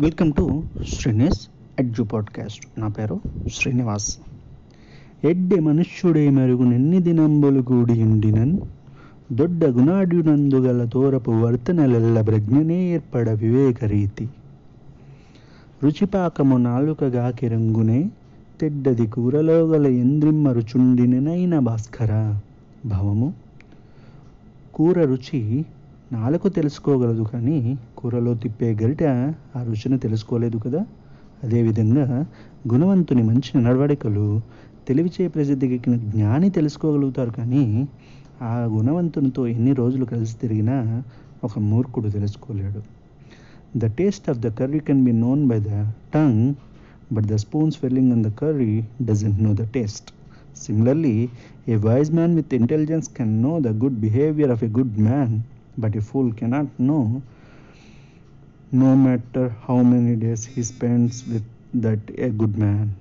Welcome to Srinis edge podcast నా పేరు శ్రీనివాస్. ఎడ్డె మనుష్యుడే మెరుగునెన్ని దినంబులు కూడి ఉండినన్. దొడ్డ గుణాడ్యునందుగల తోరపు వర్తనలెల్ల ప్రజ్ఞనే ఏర్పడ వివేక రీతి. రుచిపాకము నాలుకగా కిరంగునే తెడ్డది కూరలో గల ఎంద్రిమ్మ రుచుండినైన భాస్కర. భవము. కూర రుచి నాలుక తెలుసుకోగలదు కానీ కూరలో తిప్పే గరిట ఆ రుచిని తెలుసుకోలేదు కదా? అదేవిధంగా గుణవంతుని మంచి నడవడికలు తెలివిచే ప్రసిద్ధికెక్కిన జ్ఞాని తెలుసుకోగలుగుతారు కానీ ఆ గుణవంతునితో ఎన్ని రోజులు కలిసి తిరిగినా ఒక మూర్ఖుడు తెలుసుకోలేడు. The taste of the curry can be known by the tongue but the spoon swelling in the curry doesn't know the taste similarly a wise man with intelligence can know the good behaviour of a good man but a fool cannot know, no matter how many days he spends with that a good man.